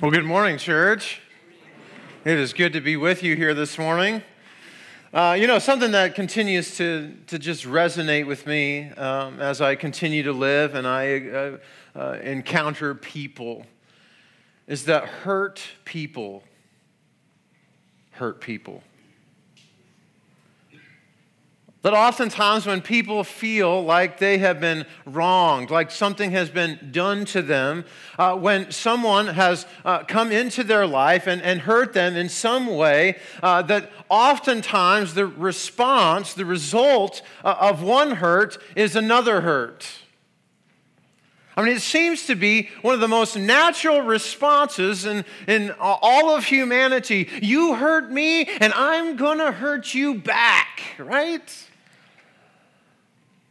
Well, good morning, church. It is good to be with you here this morning. Uh, you know, something that continues to, to just resonate with me um, as I continue to live and I uh, uh, encounter people is that hurt people hurt people. That oftentimes, when people feel like they have been wronged, like something has been done to them, uh, when someone has uh, come into their life and, and hurt them in some way, uh, that oftentimes the response, the result uh, of one hurt is another hurt. I mean, it seems to be one of the most natural responses in, in all of humanity. You hurt me, and I'm going to hurt you back, right?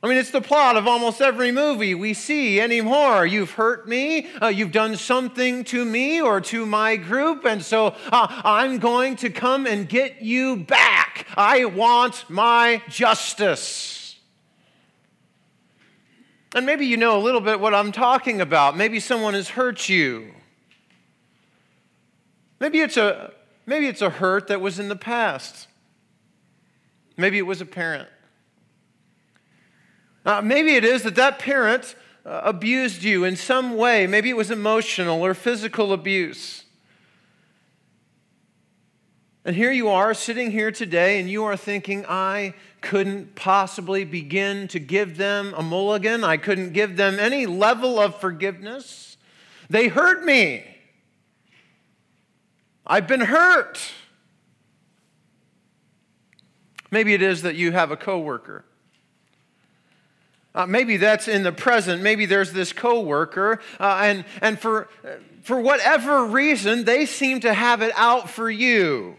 I mean, it's the plot of almost every movie we see anymore. You've hurt me, uh, you've done something to me or to my group, and so uh, I'm going to come and get you back. I want my justice. And maybe you know a little bit what I'm talking about. Maybe someone has hurt you. Maybe it's a, maybe it's a hurt that was in the past. Maybe it was a parent. Uh, maybe it is that that parent uh, abused you in some way. Maybe it was emotional or physical abuse. And here you are sitting here today, and you are thinking, I couldn't possibly begin to give them a mulligan. I couldn't give them any level of forgiveness. They hurt me. I've been hurt. Maybe it is that you have a coworker uh, maybe that's in the present. Maybe there's this coworker, uh, and and for for whatever reason, they seem to have it out for you.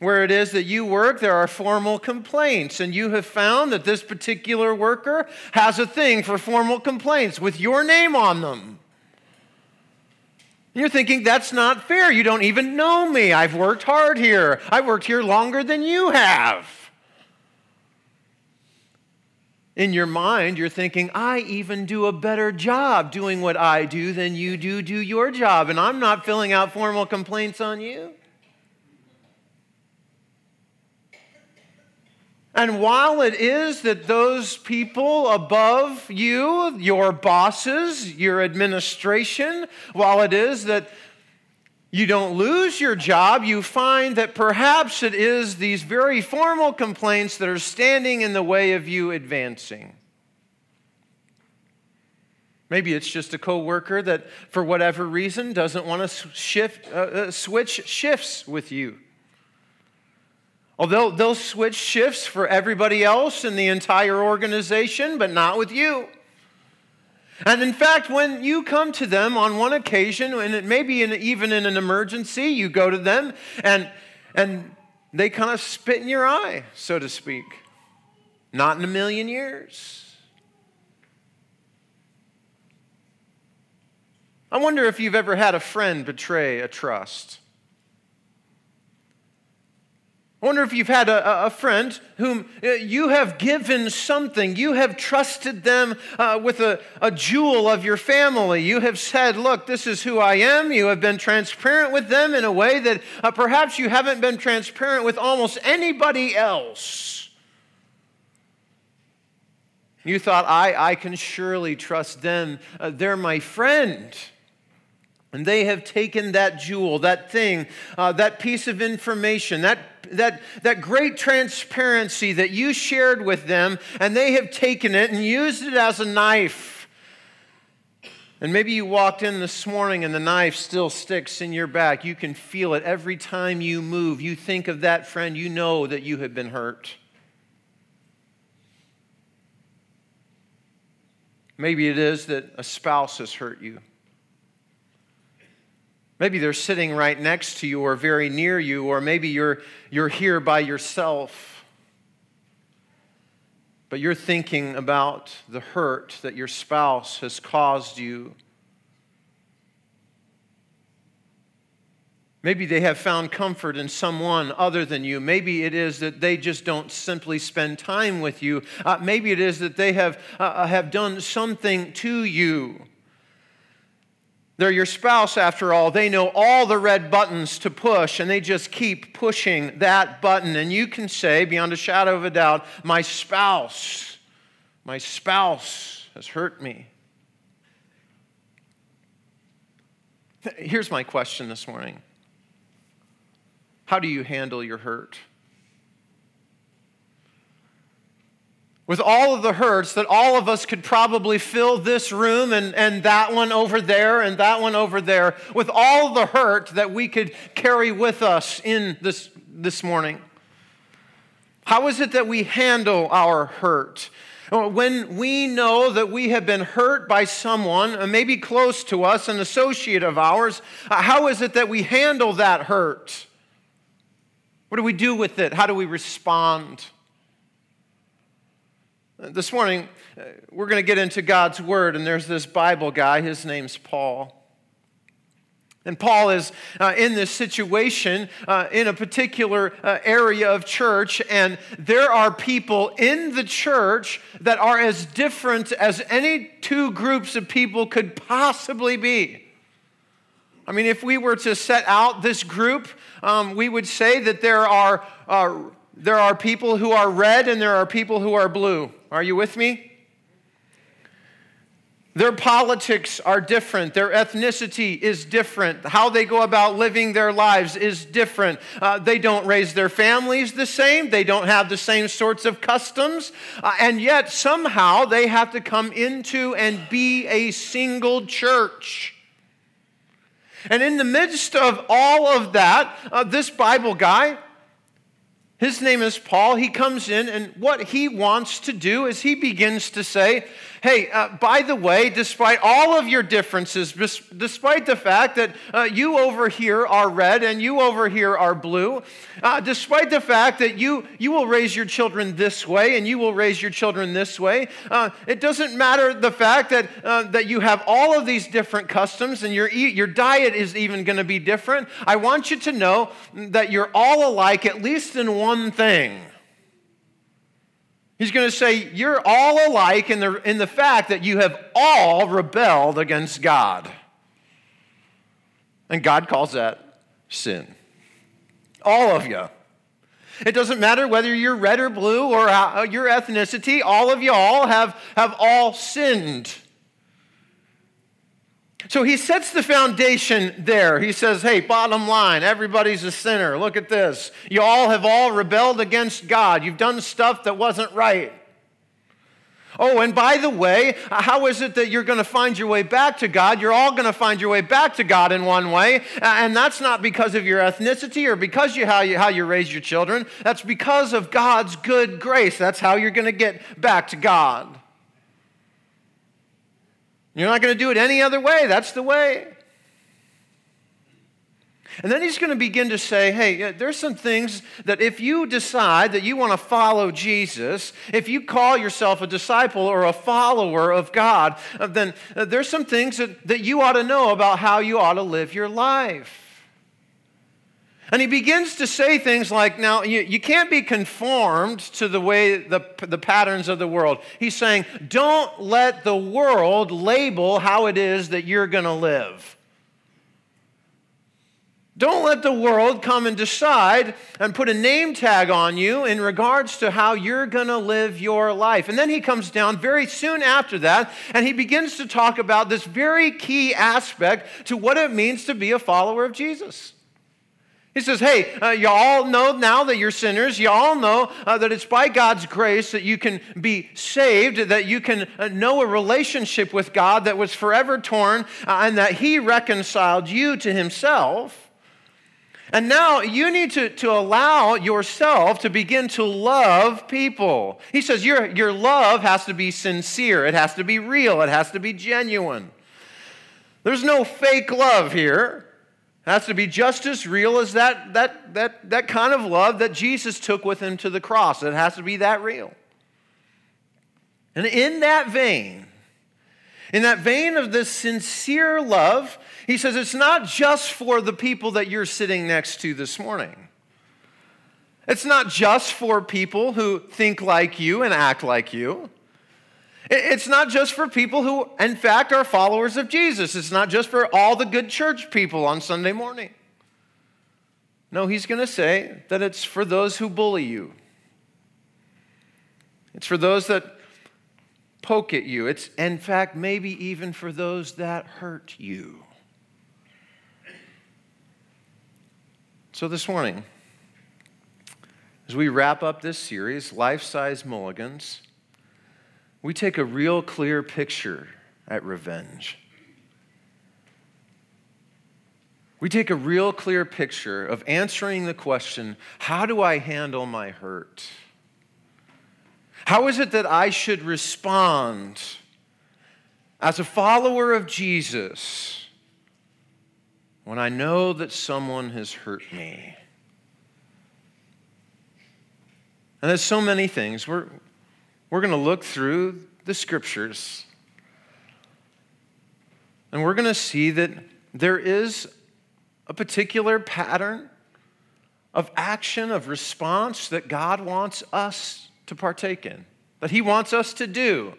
Where it is that you work, there are formal complaints, and you have found that this particular worker has a thing for formal complaints with your name on them. You're thinking, that's not fair. You don't even know me. I've worked hard here. I've worked here longer than you have in your mind, you're thinking, I even do a better job doing what I do than you do do your job, and I'm not filling out formal complaints on you. And while it is that those people above you, your bosses, your administration, while it is that you don't lose your job, you find that perhaps it is these very formal complaints that are standing in the way of you advancing. Maybe it's just a coworker that, for whatever reason, doesn't want to shift, uh, uh, switch shifts with you. Although they'll switch shifts for everybody else in the entire organization, but not with you. And in fact, when you come to them on one occasion, and it may be in, even in an emergency, you go to them and, and they kind of spit in your eye, so to speak. Not in a million years. I wonder if you've ever had a friend betray a trust. I wonder if you've had a, a, friend whom uh, you have given something. You have trusted them uh, with a, a jewel of your family. You have said, Look, this is who I am. You have been transparent with them in a way that uh, perhaps you haven't been transparent with almost anybody else. You thought, I, I can surely trust them. Uh, they're my friend. And they have taken that jewel, that thing, uh, that piece of information, that, that, that great transparency that you shared with them, and they have taken it and used it as a knife. And maybe you walked in this morning and the knife still sticks in your back. You can feel it every time you move. You think of that friend, you know that you have been hurt. Maybe it is that a spouse has hurt you. Maybe they're sitting right next to you or very near you, or maybe you're, you're here by yourself. But you're thinking about the hurt that your spouse has caused you. Maybe they have found comfort in someone other than you. Maybe it is that they just don't simply spend time with you. Uh, maybe it is that they have, uh, have done something to you They're your spouse, after all. They know all the red buttons to push, and they just keep pushing that button. And you can say, beyond a shadow of a doubt, My spouse, my spouse has hurt me. Here's my question this morning How do you handle your hurt? With all of the hurts that all of us could probably fill this room and, and that one over there and that one over there, with all the hurt that we could carry with us in this, this morning. How is it that we handle our hurt? When we know that we have been hurt by someone, uh, maybe close to us, an associate of ours, uh, how is it that we handle that hurt? What do we do with it? How do we respond? This morning, uh, we're going to get into God's Word, and there's this Bible guy. His name's Paul. And Paul is uh, in this situation uh, in a particular uh, area of church, and there are people in the church that are as different as any two groups of people could possibly be. I mean, if we were to set out this group, um, we would say that there are, uh, there are people who are red and there are people who are blue. Are you with me? Their politics are different. Their ethnicity is different. How they go about living their lives is different. Uh, they don't raise their families the same. They don't have the same sorts of customs. Uh, and yet, somehow, they have to come into and be a single church. And in the midst of all of that, uh, this Bible guy, his name is Paul. He comes in, and what he wants to do is he begins to say, Hey, uh, by the way, despite all of your differences, despite the fact that uh, you over here are red and you over here are blue, uh, despite the fact that you, you will raise your children this way and you will raise your children this way, uh, it doesn't matter the fact that, uh, that you have all of these different customs and your, your diet is even going to be different. I want you to know that you're all alike, at least in one thing. He's going to say, You're all alike in the, in the fact that you have all rebelled against God. And God calls that sin. All of you. It doesn't matter whether you're red or blue or your ethnicity, all of you all have, have all sinned. So he sets the foundation there. He says, hey, bottom line, everybody's a sinner. Look at this. You all have all rebelled against God. You've done stuff that wasn't right. Oh, and by the way, how is it that you're going to find your way back to God? You're all going to find your way back to God in one way, and that's not because of your ethnicity or because you how you how you raise your children. That's because of God's good grace. That's how you're going to get back to God. You're not going to do it any other way. That's the way. And then he's going to begin to say, hey, there's some things that if you decide that you want to follow Jesus, if you call yourself a disciple or a follower of God, uh, then uh, there's some things that, that you ought to know about how you ought to live your life. And he begins to say things like, now, you, you can't be conformed to the way, the, the patterns of the world. He's saying, don't let the world label how it is that you're going to live. Don't let the world come and decide and put a name tag on you in regards to how you're going to live your life. And then he comes down very soon after that and he begins to talk about this very key aspect to what it means to be a follower of Jesus. He says, Hey, uh, you all know now that you're sinners. You all know uh, that it's by God's grace that you can be saved, that you can uh, know a relationship with God that was forever torn, uh, and that He reconciled you to Himself. And now you need to, to allow yourself to begin to love people. He says your, your love has to be sincere, it has to be real, it has to be genuine. There's no fake love here. It has to be just as real as that, that, that, that kind of love that Jesus took with him to the cross. It has to be that real. And in that vein, in that vein of this sincere love, he says it's not just for the people that you're sitting next to this morning. It's not just for people who think like you and act like you. It's not just for people who, in fact, are followers of Jesus. It's not just for all the good church people on Sunday morning. No, he's going to say that it's for those who bully you. It's for those that poke at you. It's, in fact, maybe even for those that hurt you. So, this morning, as we wrap up this series, Life Size Mulligans, we take a real clear picture at revenge. We take a real clear picture of answering the question how do I handle my hurt? How is it that I should respond as a follower of Jesus when I know that someone has hurt me? And there's so many things. We're, we're going to look through the scriptures and we're going to see that there is a particular pattern of action, of response that God wants us to partake in, that He wants us to do.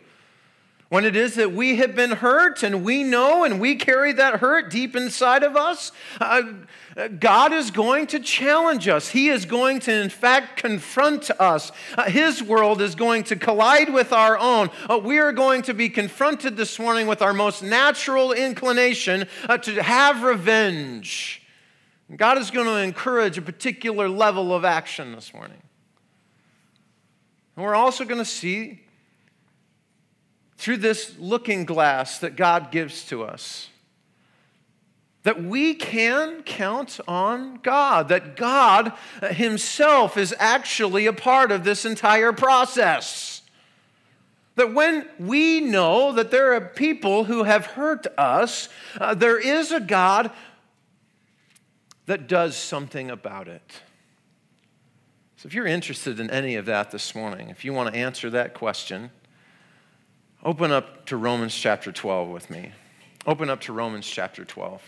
When it is that we have been hurt and we know and we carry that hurt deep inside of us, uh, God is going to challenge us. He is going to, in fact, confront us. Uh, his world is going to collide with our own. Uh, we are going to be confronted this morning with our most natural inclination uh, to have revenge. God is going to encourage a particular level of action this morning. And we're also going to see through this looking glass that God gives to us that we can count on God, that God Himself is actually a part of this entire process. That when we know that there are people who have hurt us, uh, there is a God that does something about it. So, if you're interested in any of that this morning, if you want to answer that question, open up to Romans chapter 12 with me. Open up to Romans chapter 12.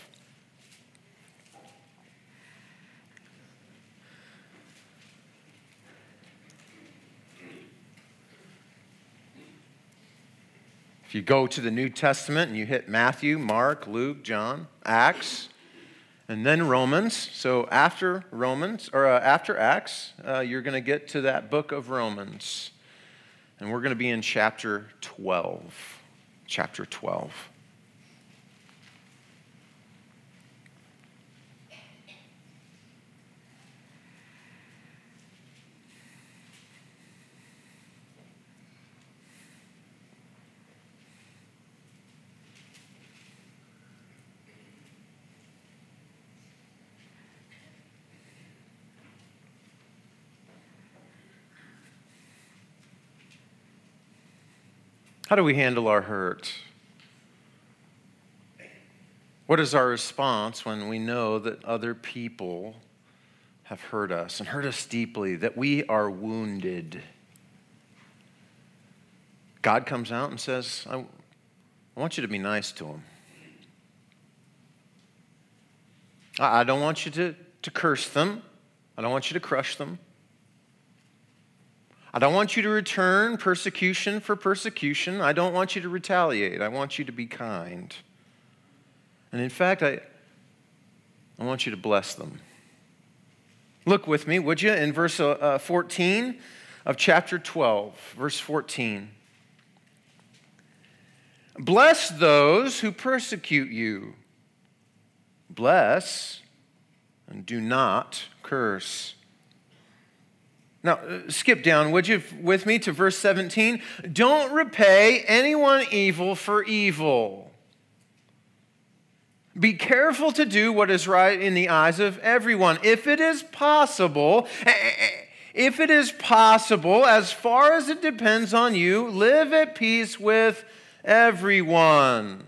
If you go to the New Testament and you hit Matthew, Mark, Luke, John, Acts, and then Romans. So after Romans, or uh, after Acts, uh, you're going to get to that book of Romans. And we're going to be in chapter 12. Chapter 12. How do we handle our hurt? What is our response when we know that other people have hurt us and hurt us deeply, that we are wounded? God comes out and says, I, want you to be nice to them. I, I don't want you to, to curse them. I don't want you to crush them. I don't want you to return persecution for persecution. I don't want you to retaliate. I want you to be kind. And in fact, I, I want you to bless them. Look with me, would you, in verse uh, 14 of chapter 12, verse 14. Bless those who persecute you. Bless and do not curse. Now, uh, skip down, would you, with me to verse 17? Don't repay anyone evil for evil. Be careful to do what is right in the eyes of everyone. If it is possible, eh, eh, eh, if it is possible, as far as it depends on you, live at peace with everyone.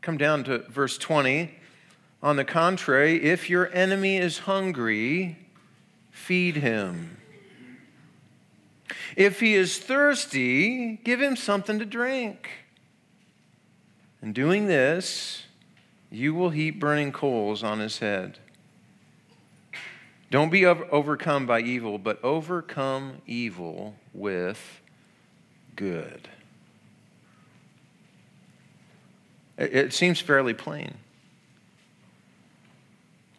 Come down to verse 20. On the contrary, if your enemy is hungry, feed him. If he is thirsty, give him something to drink. In doing this, you will heap burning coals on his head. Don't be overcome by evil, but overcome evil with good. It seems fairly plain.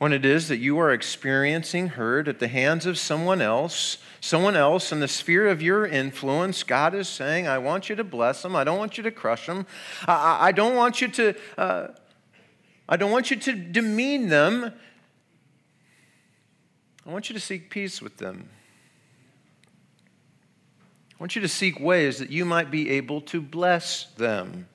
When it is that you are experiencing hurt at the hands of someone else, someone else in the sphere of your influence, God is saying, I want you to bless them. I don't want you to crush them. I, I don't want you to. Uh, I don't want you to demean them. I want you to seek peace with them. I want you to seek ways that you might be able to bless them.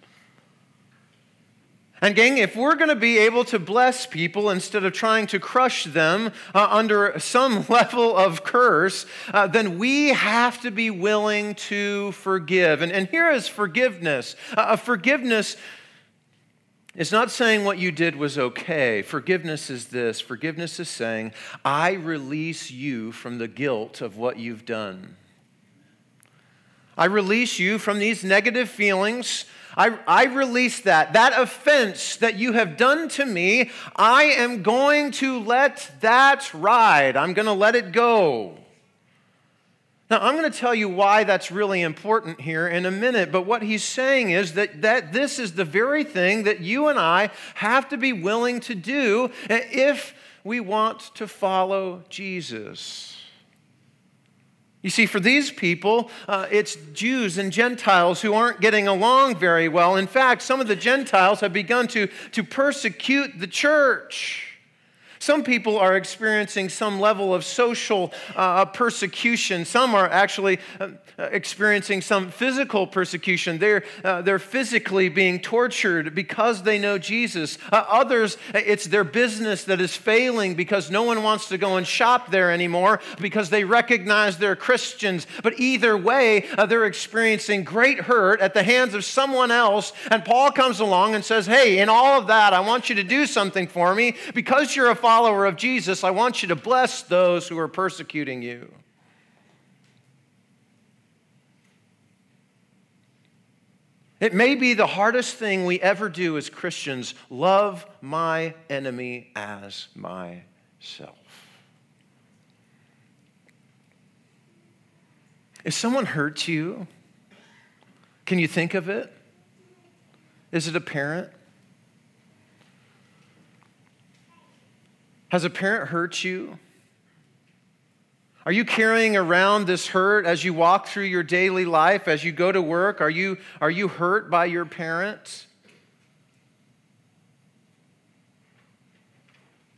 And, gang, if we're going to be able to bless people instead of trying to crush them uh, under some level of curse, uh, then we have to be willing to forgive. And, and here is forgiveness. Uh, forgiveness is not saying what you did was okay. Forgiveness is this forgiveness is saying, I release you from the guilt of what you've done. I release you from these negative feelings I, I release that. That offense that you have done to me, I am going to let that ride. I'm going to let it go. Now, I'm going to tell you why that's really important here in a minute, but what he's saying is that, that this is the very thing that you and I have to be willing to do if we want to follow Jesus. You see, for these people, uh, it's Jews and Gentiles who aren't getting along very well. In fact, some of the Gentiles have begun to, to persecute the church. Some people are experiencing some level of social uh, persecution. Some are actually uh, experiencing some physical persecution. They're, uh, they're physically being tortured because they know Jesus. Uh, others, it's their business that is failing because no one wants to go and shop there anymore because they recognize they're Christians. But either way, uh, they're experiencing great hurt at the hands of someone else. And Paul comes along and says, Hey, in all of that, I want you to do something for me. Because you're a follower of Jesus, I want you to bless those who are persecuting you. It may be the hardest thing we ever do as Christians love my enemy as myself. If someone hurts you, can you think of it? Is it a parent? Has a parent hurt you? Are you carrying around this hurt as you walk through your daily life, as you go to work? Are you, are you hurt by your parents?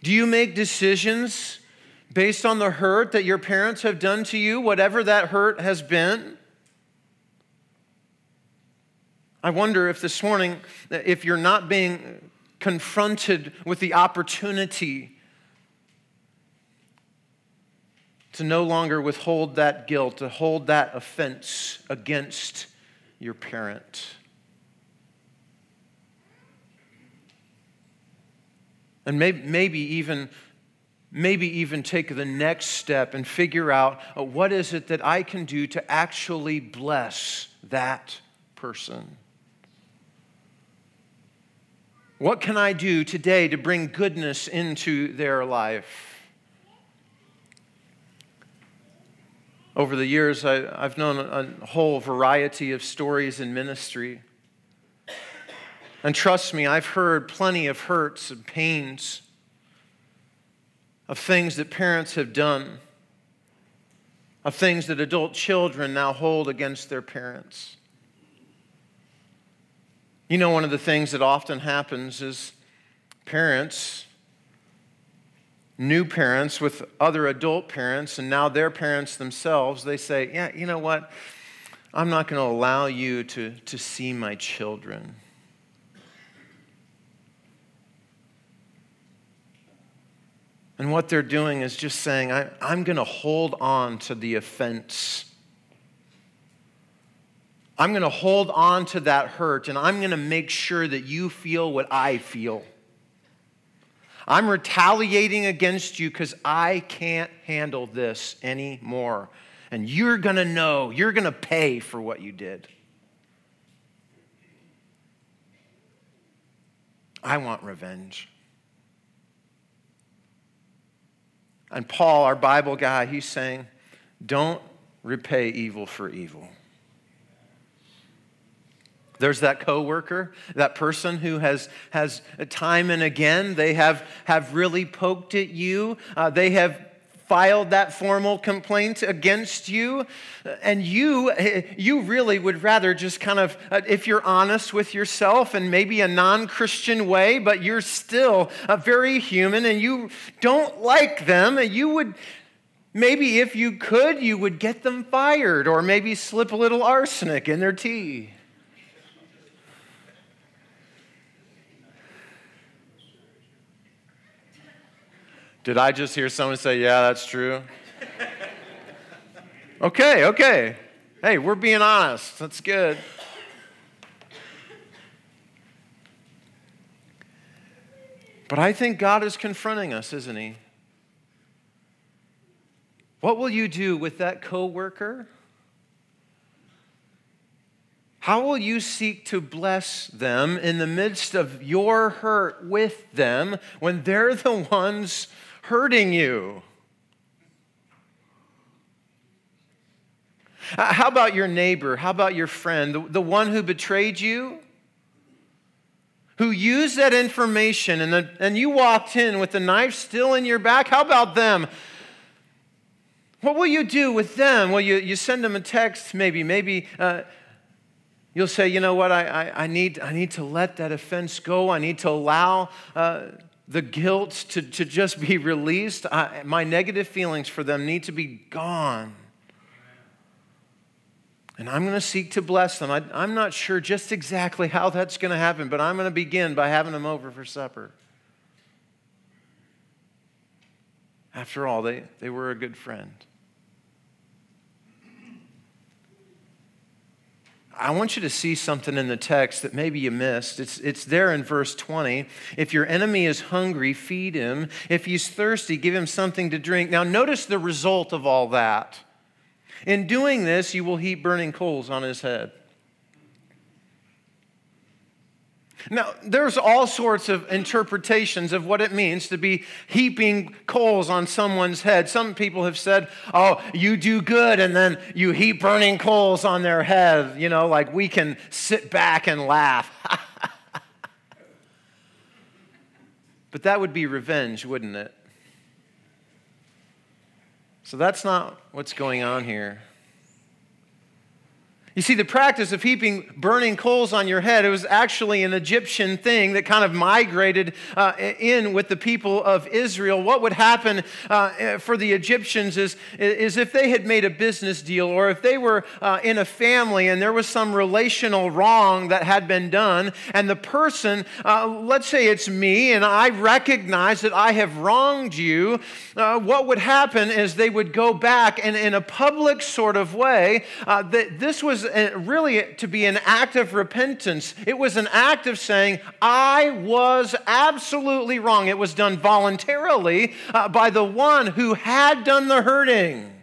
Do you make decisions based on the hurt that your parents have done to you, whatever that hurt has been? I wonder if this morning, if you're not being confronted with the opportunity to no longer withhold that guilt, to hold that offense against your parent. And maybe, maybe even maybe even take the next step and figure out uh, what is it that I can do to actually bless that person. What can I do today to bring goodness into their life? Over the years, I, have known a, a whole variety of stories in ministry. And trust me, I've heard plenty of hurts and pains of things that parents have done, of things that adult children now hold against their parents. You know, one of the things that often happens is parents new parents with other adult parents, and now their parents themselves, they say, Yeah, you know what? I'm not going to allow you to, to see my children. And what they're doing is just saying, I, am going to hold on to the offense. I'm going to hold on to that hurt, and I'm going to make sure that you feel what I feel. I'm retaliating against you because I can't handle this anymore. And you're going to know, you're going to pay for what you did. I want revenge. And Paul, our Bible guy, he's saying, don't repay evil for evil. There's that coworker, that person who has, has time and again, they have, have really poked at you. Uh, they have filed that formal complaint against you and you you really would rather just kind of uh, if you're honest with yourself and maybe a non-christian way but you're still a very human and you don't like them and you would maybe if you could you would get them fired or maybe slip a little arsenic in their tea Did I just hear someone say, Yeah, that's true? okay, okay. Hey, we're being honest. That's good. But I think God is confronting us, isn't He? What will you do with that coworker? How will you seek to bless them in the midst of your hurt with them when they're the ones hurting you? Uh, how about your neighbor? How about your friend? The, the one who betrayed you? Who used that information and, the, and you walked in with the knife still in your back? How about them? What will you do with them? Well, you, you send them a text, maybe. Maybe uh, you'll say, you know what, I, I, I, need, I need to let that offense go. I need to allow uh, the guilt to, to just be released. I, my negative feelings for them need to be gone. And I'm going to seek to bless them. I, I'm not sure just exactly how that's going to happen, but I'm going to begin by having them over for supper. After all, they, they were a good friend. I want you to see something in the text that maybe you missed. It's, it's there in verse 20. If your enemy is hungry, feed him. If he's thirsty, give him something to drink. Now, notice the result of all that. In doing this, you will heap burning coals on his head. Now, there's all sorts of interpretations of what it means to be heaping coals on someone's head. Some people have said, oh, you do good and then you heap burning coals on their head. You know, like we can sit back and laugh. but that would be revenge, wouldn't it? So that's not what's going on here. You see, the practice of heaping burning coals on your head, it was actually an Egyptian thing that kind of migrated uh, in with the people of Israel. What would happen uh, for the Egyptians is, is if they had made a business deal or if they were uh, in a family and there was some relational wrong that had been done, and the person, uh, let's say it's me, and I recognize that I have wronged you, uh, what would happen is they would go back and in a public sort of way, uh, that this was really to be an act of repentance. It was an act of saying, I was absolutely wrong. It was done voluntarily uh, by the one who had done the hurting.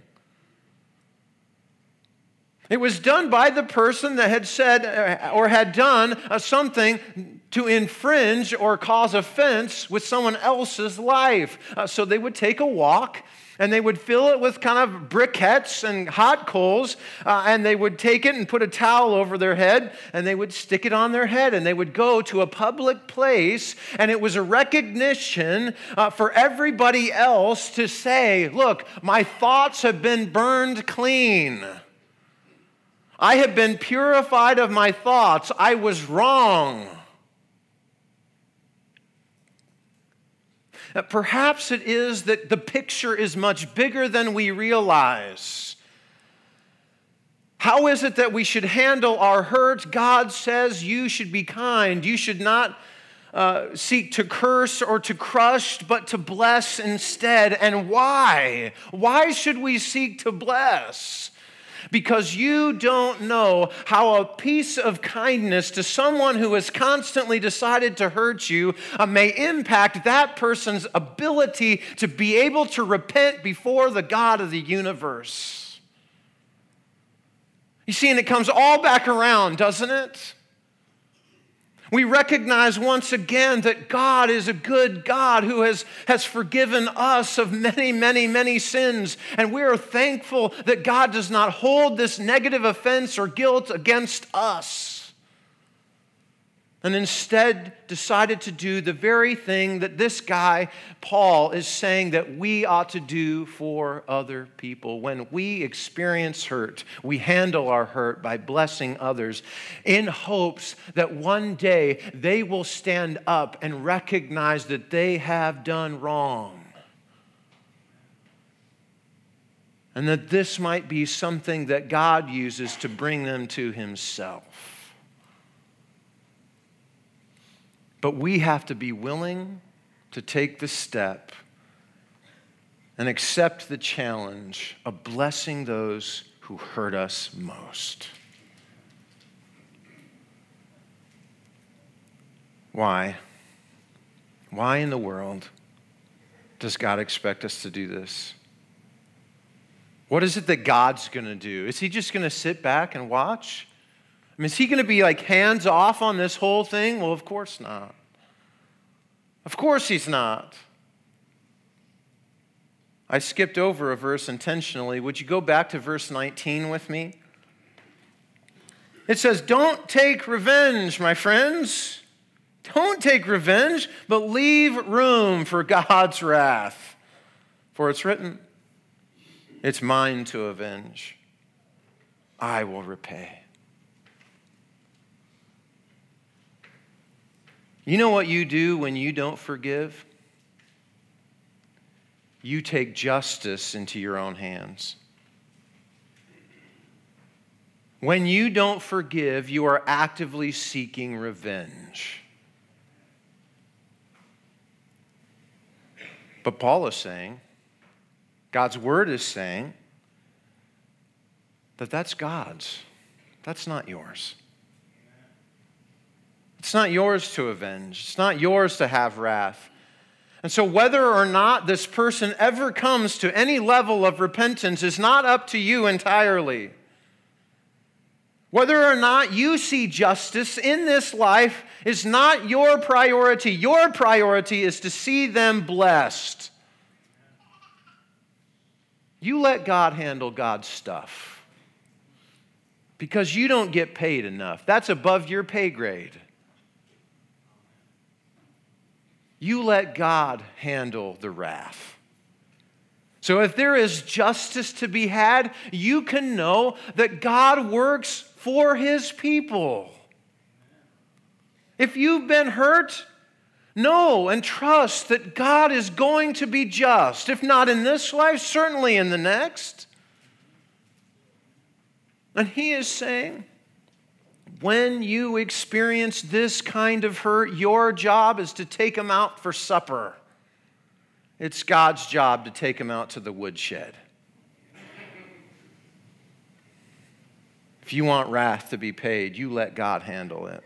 It was done by the person that had said uh, or had done uh, something to infringe or cause offense with someone else's life. Uh, so they would take a walk and they would fill it with kind of briquettes and hot coals, uh, and they would take it and put a towel over their head, and they would stick it on their head, and they would go to a public place, and it was a recognition uh, for everybody else to say, Look, my thoughts have been burned clean. I have been purified of my thoughts. I was wrong. Perhaps it is that the picture is much bigger than we realize. How is it that we should handle our hurt? God says you should be kind. You should not uh, seek to curse or to crush, but to bless instead. And why? Why should we seek to bless? Because you don't know how a piece of kindness to someone who has constantly decided to hurt you uh, may impact that person's ability to be able to repent before the God of the universe. You see, and it comes all back around, doesn't it? We recognize once again that God is a good God who has, has forgiven us of many, many, many sins. And we are thankful that God does not hold this negative offense or guilt against us. And instead decided to do the very thing that this guy, Paul, is saying that we ought to do for other people. When we experience hurt, we handle our hurt by blessing others in hopes that one day they will stand up and recognize that they have done wrong. And that this might be something that God uses to bring them to Himself. But we have to be willing to take the step and accept the challenge of blessing those who hurt us most. Why? Why in the world does God expect us to do this? What is it that God's going to do? Is He just going to sit back and watch? I mean, is he going to be like hands off on this whole thing? Well, of course not. Of course he's not. I skipped over a verse intentionally. Would you go back to verse 19 with me? It says, Don't take revenge, my friends. Don't take revenge, but leave room for God's wrath. For it's written, It's mine to avenge. I will repay. You know what you do when you don't forgive? You take justice into your own hands. When you don't forgive, you are actively seeking revenge. But Paul is saying, God's word is saying, that that's God's. That's not yours. It's not yours to avenge, it's not yours to have wrath. And so, whether or not this person ever comes to any level of repentance is not up to you entirely. Whether or not you see justice in this life is not your priority. Your priority is to see them blessed. You let God handle God's stuff because you don't get paid enough. That's above your pay grade. You let God handle the wrath. So, if there is justice to be had, you can know that God works for his people. If you've been hurt, know and trust that God is going to be just. If not in this life, certainly in the next. And he is saying, when you experience this kind of hurt, your job is to take them out for supper. It's God's job to take them out to the woodshed. If you want wrath to be paid, you let God handle it.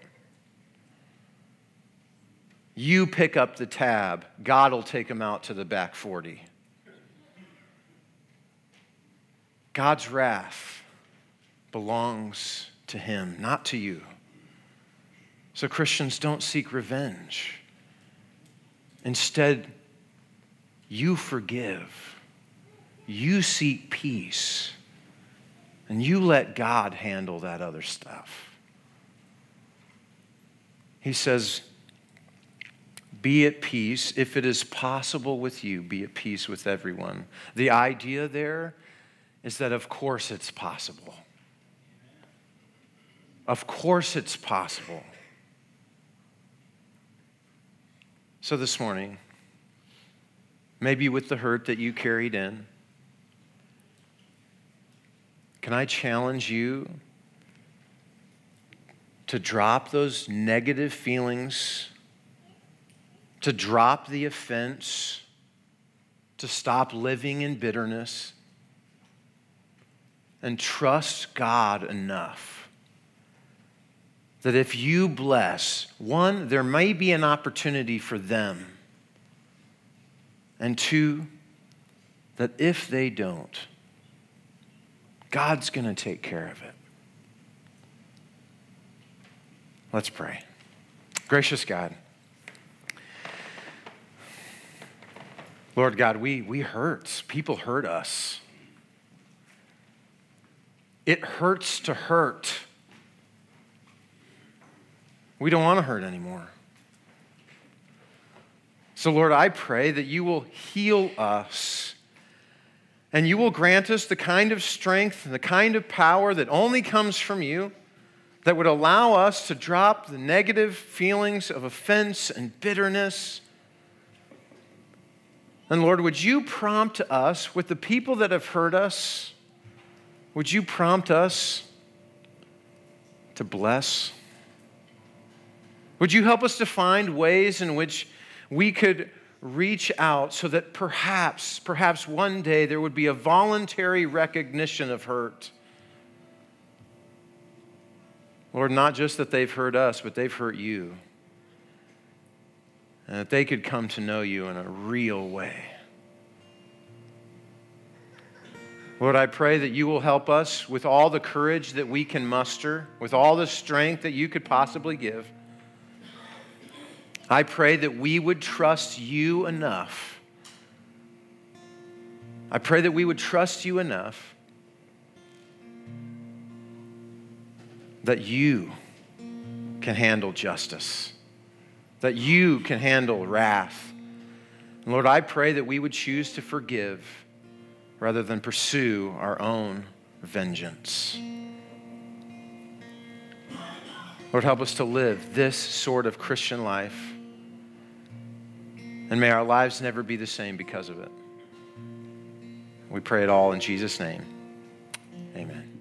You pick up the tab, God will take them out to the back 40. God's wrath belongs to Him, not to you. So, Christians, don't seek revenge. Instead, you forgive, you seek peace, and you let God handle that other stuff. He says, Be at peace. If it is possible with you, be at peace with everyone. The idea there is that, of course, it's possible. Of course, it's possible. So, this morning, maybe with the hurt that you carried in, can I challenge you to drop those negative feelings, to drop the offense, to stop living in bitterness, and trust God enough that if you bless, one, there may be an opportunity for them, and two, that if they don't, God's going to take care of it. Let's pray. Gracious God, Lord God, we, we hurt. People hurt us. It hurts to hurt. We don't want to hurt anymore. So, Lord, I pray that you will heal us and you will grant us the kind of strength and the kind of power that only comes from you that would allow us to drop the negative feelings of offense and bitterness. And Lord, would you prompt us with the people that have hurt us? Would you prompt us to bless? Would you help us to find ways in which we could reach out so that perhaps, perhaps one day there would be a voluntary recognition of hurt? Lord, not just that they've hurt us, but they've hurt you. And that they could come to know you in a real way. Lord, I pray that you will help us with all the courage that we can muster, with all the strength that you could possibly give. I pray that we would trust you enough. I pray that we would trust you enough that you can handle justice, that you can handle wrath. And Lord, I pray that we would choose to forgive rather than pursue our own vengeance. Lord, help us to live this sort of Christian life. And may our lives never be the same because of it. We pray it all in Jesus' name. Amen.